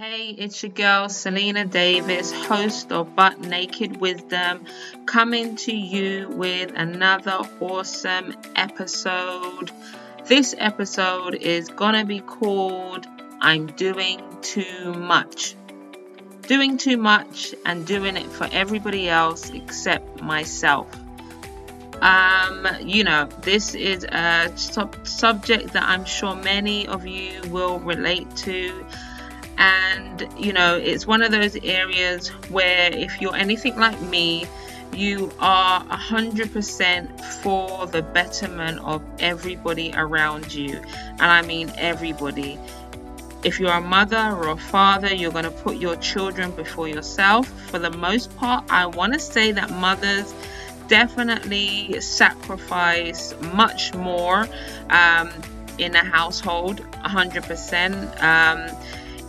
Hey, it's your girl Selena Davis, host of Butt Naked Wisdom, coming to you with another awesome episode. This episode is gonna be called I'm Doing Too Much. Doing too much and doing it for everybody else except myself. Um, you know, this is a sub- subject that I'm sure many of you will relate to and you know it's one of those areas where if you're anything like me you are 100% for the betterment of everybody around you. And i mean everybody. If you're a mother or a father you're going to put your children before yourself. For the most part i want to say that mothers definitely sacrifice much more um, in a household 100% um,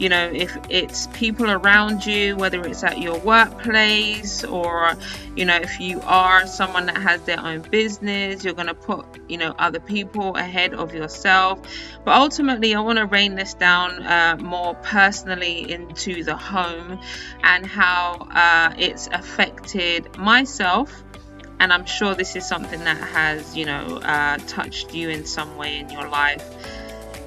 you know if it's people around you whether it's at your workplace or you know if you are someone that has their own business you're going to put you know other people ahead of yourself. But ultimately i want to rain this down uh, more personally into the home and how uh, it's affected myself. And i'm sure this is something that has you know uh, touched you in some way in your life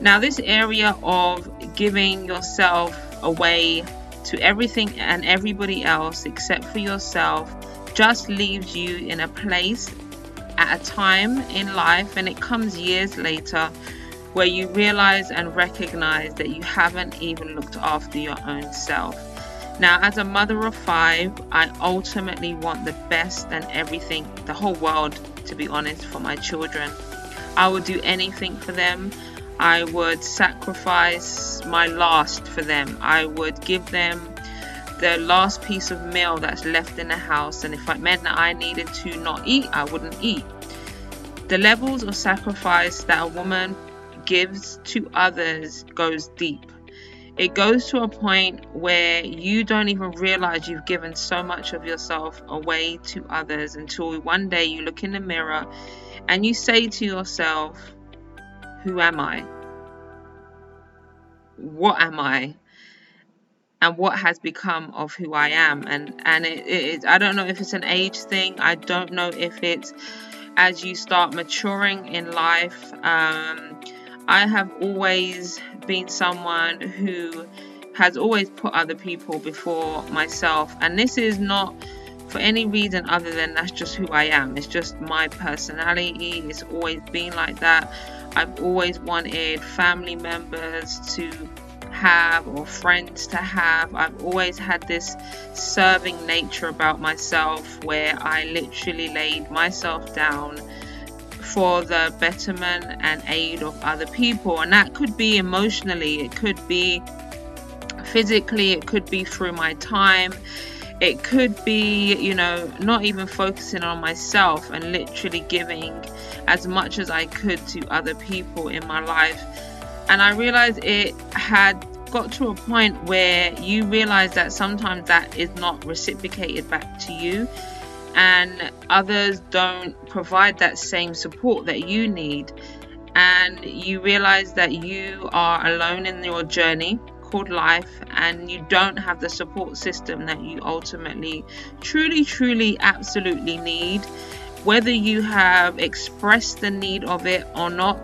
now, this area of giving yourself away to everything and everybody else except for yourself just leaves you in a place at a time in life, and it comes years later where you realize and recognize that you haven't even looked after your own self. Now, as a mother of five, I ultimately want the best and everything, the whole world, to be honest, for my children. I will do anything for them. I would sacrifice my last for them. I would give them the last piece of meal that's left in the house, and if it meant that I needed to not eat, I wouldn't eat. The levels of sacrifice that a woman gives to others goes deep. It goes to a point where you don't even realize you've given so much of yourself away to others until one day you look in the mirror and you say to yourself, who am I? What am I? And what has become of who I am? And and it, it I don't know if it's an age thing. I don't know if it's as you start maturing in life. Um, I have always been someone who has always put other people before myself, and this is not for any reason other than that's just who I am. It's just my personality. It's always been like that. I've always wanted family members to have or friends to have. I've always had this serving nature about myself where I literally laid myself down for the betterment and aid of other people. And that could be emotionally, it could be physically, it could be through my time. It could be, you know, not even focusing on myself and literally giving as much as I could to other people in my life. And I realized it had got to a point where you realize that sometimes that is not reciprocated back to you. And others don't provide that same support that you need. And you realize that you are alone in your journey life and you don't have the support system that you ultimately truly truly absolutely need. Whether you have expressed the need of it or not,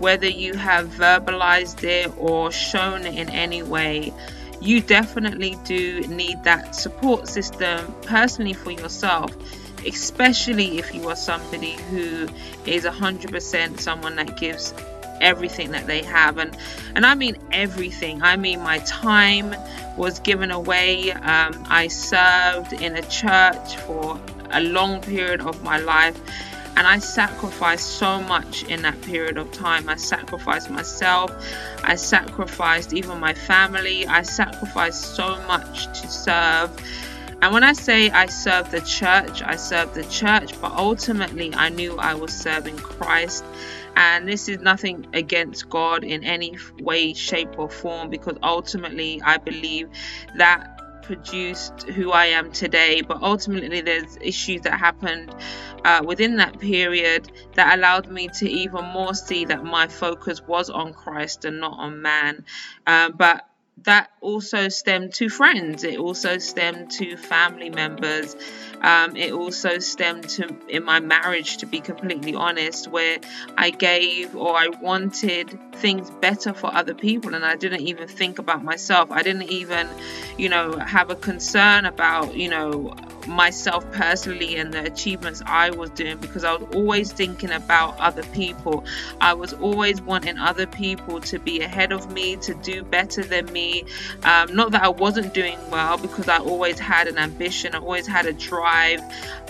whether you have verbalized it or shown it in any way, you definitely do need that support system personally for yourself, especially if you are somebody who is 100% someone that gives everything that they have and and I mean everything I mean my time was given away um, I served in a church for a long period of my life and I sacrificed so much in that period of time. I sacrificed myself, I sacrificed even my family, I sacrificed so much to serve. And when I say I served the church, I served the church, but ultimately I knew I was serving Christ. And this is nothing against God in any way, shape, or form because ultimately I believe that produced who I am today, but ultimately there's issues that happened uh, within that period that allowed me to even more see that my focus was on Christ and not on man. Uh, but that also stemmed to friends. It also stemmed to family members. Um, it also stemmed to in my marriage, to be completely honest, where I gave or I wanted things better for other people and I didn't even think about myself. I didn't even, you know, have a concern about, you know, myself personally and the achievements I was doing because I was always thinking about other people. I was always wanting other people to be ahead of me, to do better than me. Um, not that I wasn't doing well because I always had an ambition, I always had a drive,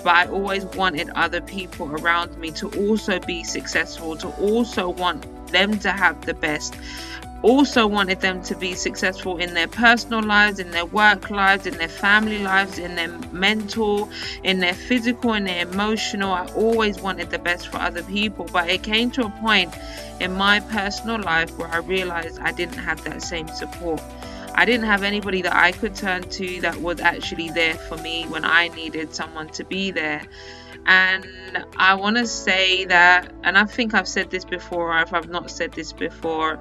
but I always wanted other people around me to also be successful, to also want them to have the best also wanted them to be successful in their personal lives, in their work lives, in their family lives, in their mental, in their physical, in their emotional. I always wanted the best for other people, but it came to a point in my personal life where I realized I didn't have that same support. I didn't have anybody that I could turn to that was actually there for me when I needed someone to be there. And I want to say that, and I think I've said this before, or if I've not said this before,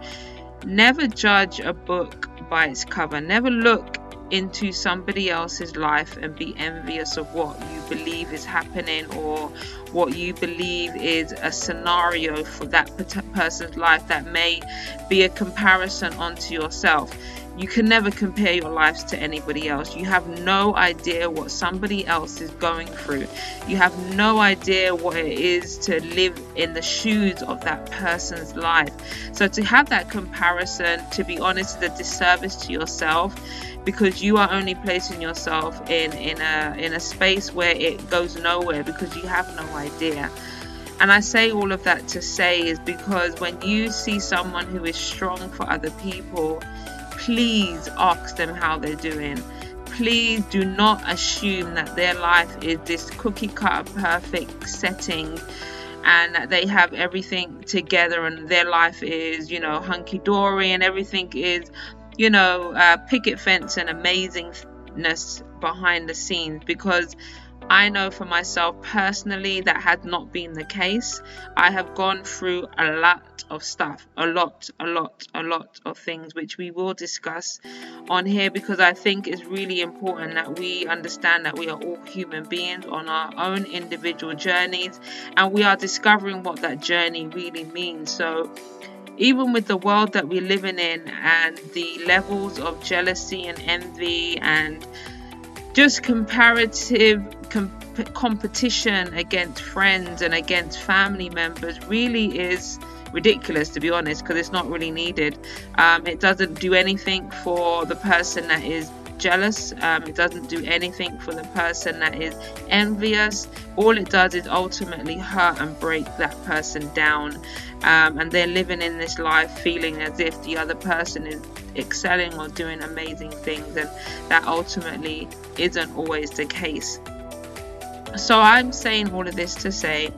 Never judge a book by its cover. Never look into somebody else's life and be envious of what you believe is happening or what you believe is a scenario for that person's life that may be a comparison onto yourself. You can never compare your lives to anybody else. You have no idea what somebody else is going through. You have no idea what it is to live in the shoes of that person's life. So to have that comparison, to be honest, is a disservice to yourself because you are only placing yourself in in a in a space where it goes nowhere because you have no idea. And I say all of that to say is because when you see someone who is strong for other people, please ask them how they're doing. Please do not assume that their life is this cookie cutter perfect setting and that they have everything together and their life is, you know, hunky dory and everything is, you know, uh, picket fence and amazingness behind the scenes because I know for myself personally that had not been the case. I have gone through a lot of stuff, a lot, a lot, a lot of things, which we will discuss on here because I think it's really important that we understand that we are all human beings on our own individual journeys and we are discovering what that journey really means. So, even with the world that we're living in and the levels of jealousy and envy and just comparative comp- competition against friends and against family members really is ridiculous to be honest because it's not really needed. Um, it doesn't do anything for the person that is jealous. Um, it doesn't do anything for the person that is envious. All it does is ultimately hurt and break that person down. Um, and they're living in this life feeling as if the other person is excelling or doing amazing things and that ultimately isn't always the case so I'm saying all of this to say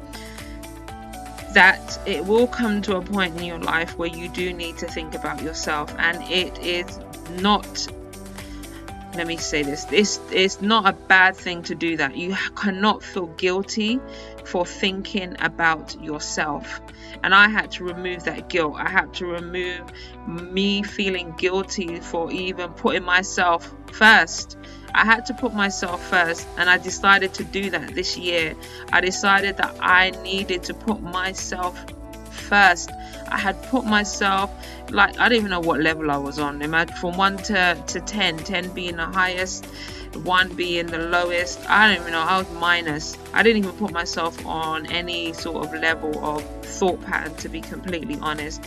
that it will come to a point in your life where you do need to think about yourself and it is not let me say this. This is not a bad thing to do that. You cannot feel guilty for thinking about yourself. And i had to remove that guilt. I had to remove me feeling guilty for even putting myself first. I had to put myself first, and I decided to do that this year. I decided that I needed to put myself first. I had put myself like I don't even know what level I was on. Imagine from one to, to 10, 10 being the highest, one being the lowest. I don't even know. I was minus. I didn't even put myself on any sort of level of thought pattern, to be completely honest.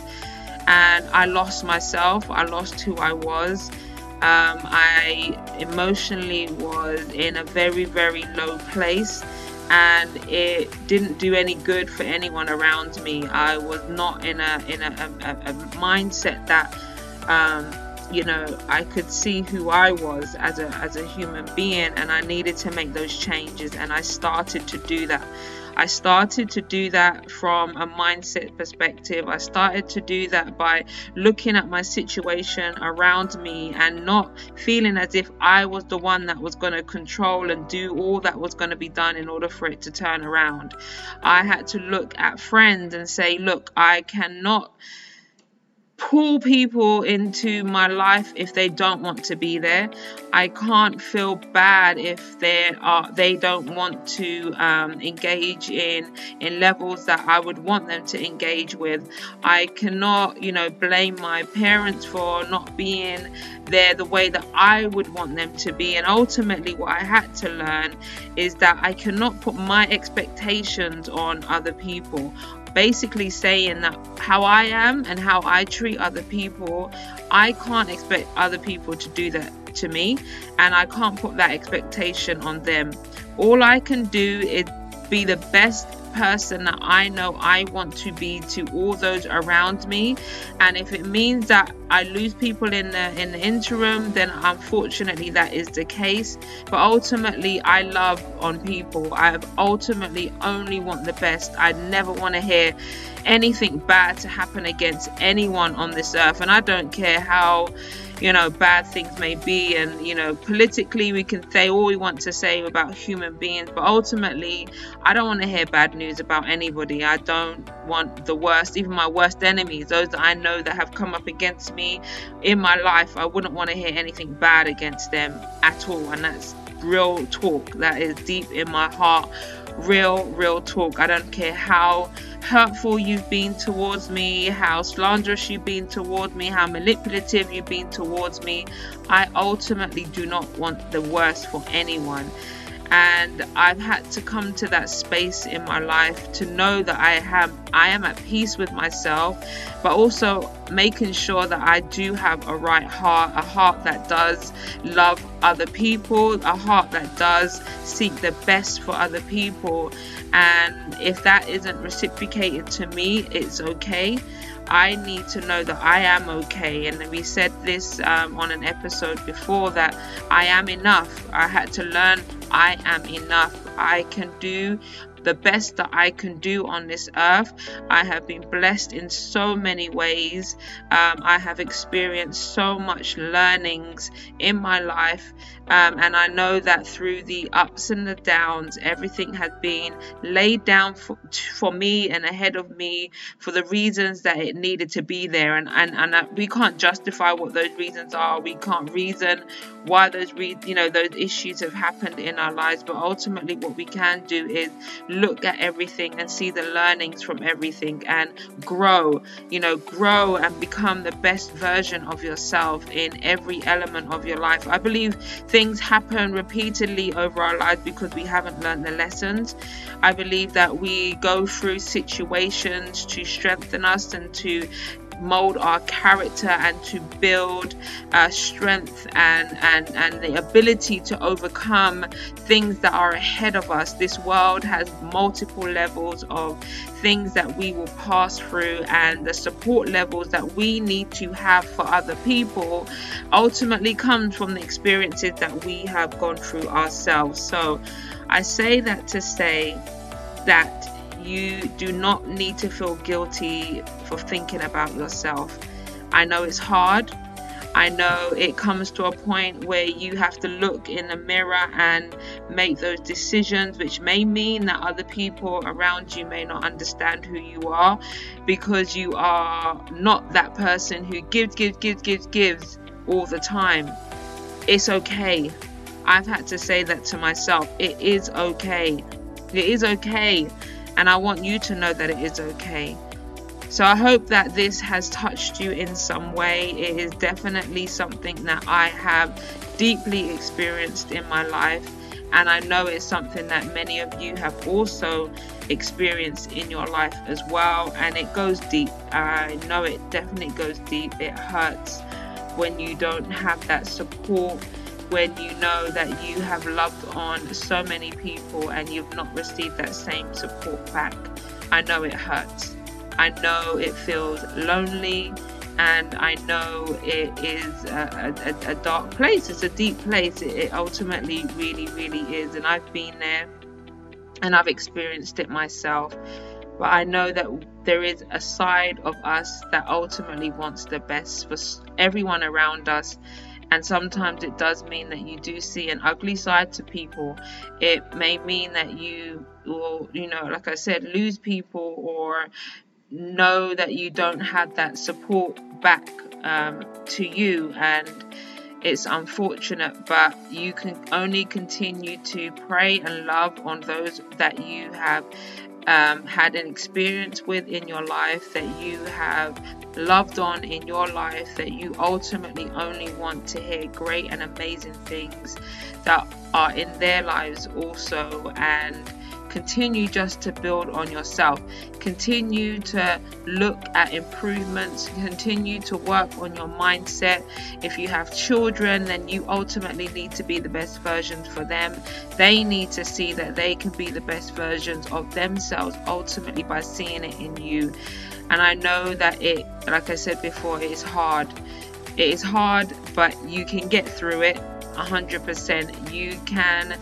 And I lost myself. I lost who I was. Um, I emotionally was in a very, very low place and it didn't do any good for anyone around me. I was not in a in a, a, a mindset that um, you know I could see who I was as a as a human being, and I needed to make those changes, and I started to do that. I started to do that from a mindset perspective. I started to do that by looking at my situation around me and not feeling as if I was the one that was going to control and do all that was going to be done in order for it to turn around. I had to look at friends and say, look, I cannot pull people into my life if they don't want to be there. I can't feel bad if they are they don't want to um, engage in in levels that I would want them to engage with. I cannot, you know, blame my parents for not being there the way that I would want them to be. And ultimately, what I had to learn is that I cannot put my expectations on other people basically saying that how I am and how I treat other people, I can't expect other people to do that to me, and I can't put that expectation on them. All I can do is be the best person that I know I want to be to all those around me. And if it means that I lose people in the in the interim, then unfortunately that is the case. But ultimately I love on people. I ultimately only want the best. I never want to hear anything bad to happen against anyone on this earth. And I don't care how you know, bad things may be. And, you know, politically, we can say all we want to say about human beings, but ultimately, I don't want to hear bad news about anybody. I don't want the worst, even my worst enemies, those that I know that have come up against me in my life. I wouldn't want to hear anything bad against them at all. And that's real talk that is deep in my heart. Real, real talk. I don't care how hurtful you've been towards me, how slanderous you've been towards me, how manipulative you've been towards me. I ultimately do not want the worst for anyone and I've had to come to that space in my life to know that I have I am at peace with myself but also making sure that I do have a right heart a heart that does love other people a heart that does seek the best for other people. And if that isn't reciprocated to me it's okay I need to know that I am okay. And we said this um, on an episode before that I am enough. I had to learn I am enough. I can do the best that I can do on this earth. I have been blessed in so many ways. Um, I have experienced so much learnings in my life. Um, and I know that through the ups and the downs, everything has been laid down for, for me and ahead of me for the reasons that it needed to be there. And, and, and uh, we can't justify what those reasons are. We can't reason why those re- you know those issues have happened in our lives. But ultimately, what we can do is look at everything and see the learnings from everything and grow, you know, grow and become the best version of yourself in every element of your life. I believe things happen repeatedly over our lives because we haven't learned the lessons. I believe that we go through situations to strengthen us and to mold our character and to build uh, strength and, and, and the ability to overcome things that are ahead of us. This world has multiple levels of things that we will pass through, and the support levels that we need to have for other people ultimately comes from the experiences that we have gone through ourselves. So I say that to say that you do not need to feel guilty for thinking about yourself. I know it's hard. I know it comes to a point where you have to look in the mirror and make those decisions, which may mean that other people around you may not understand who you are because you are not that person who gives, gives, gives, gives, gives all the time. It's okay. I've had to say that to myself. It is okay. It is okay and I want you to know that it is okay. So I hope that this has touched you in some way. It is definitely something that I have deeply experienced in my life, and I know it's something that many of you have also experienced in your life as well. And it goes deep. I know it definitely goes deep. It hurts when you don't have that support when you know that you have loved on so many people and you've not received that same support back. I know it hurts. I know it feels lonely and I know it is a, a, a dark place. It's a deep place. It, it ultimately really, really is. And I've been there and I've experienced it myself. But I know that there is a side of us that ultimately wants the best for everyone around us and sometimes it does mean that you do see an ugly side to people. It may mean that you will you know like i said lose people or know that you don't have that support back um, to you. And it's unfortunate, but you can only continue to pray and love on those that you have um, had an experience with in your life, that you have loved on in your life, that you ultimately only want to hear great and amazing things that are in their lives also. And continue just to build on yourself. Continue to look at improvements. Continue to work on your mindset. If you have children then you ultimately need to be the best versions for them. They need to see that they can be the best versions of themselves ultimately by seeing it in you. And i know that it like i said before it is hard. It is hard but you can get through it 100%. You can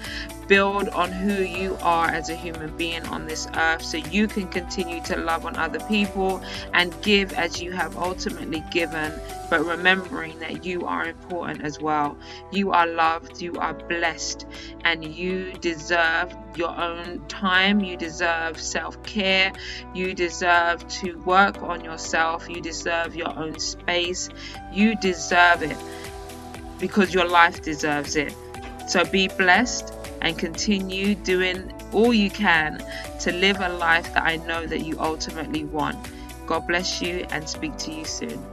build on who you are as a human being on this earth so you can continue to love on other people and give as you have ultimately given, but remembering that you are important as well. You are loved, you are blessed, and you deserve your own time, you deserve self care, you deserve to work on yourself, you deserve your own space, you deserve it because your life deserves it. So be blessed and continue doing all you can to live a life that I know that you ultimately want. God bless you and speak to you soon.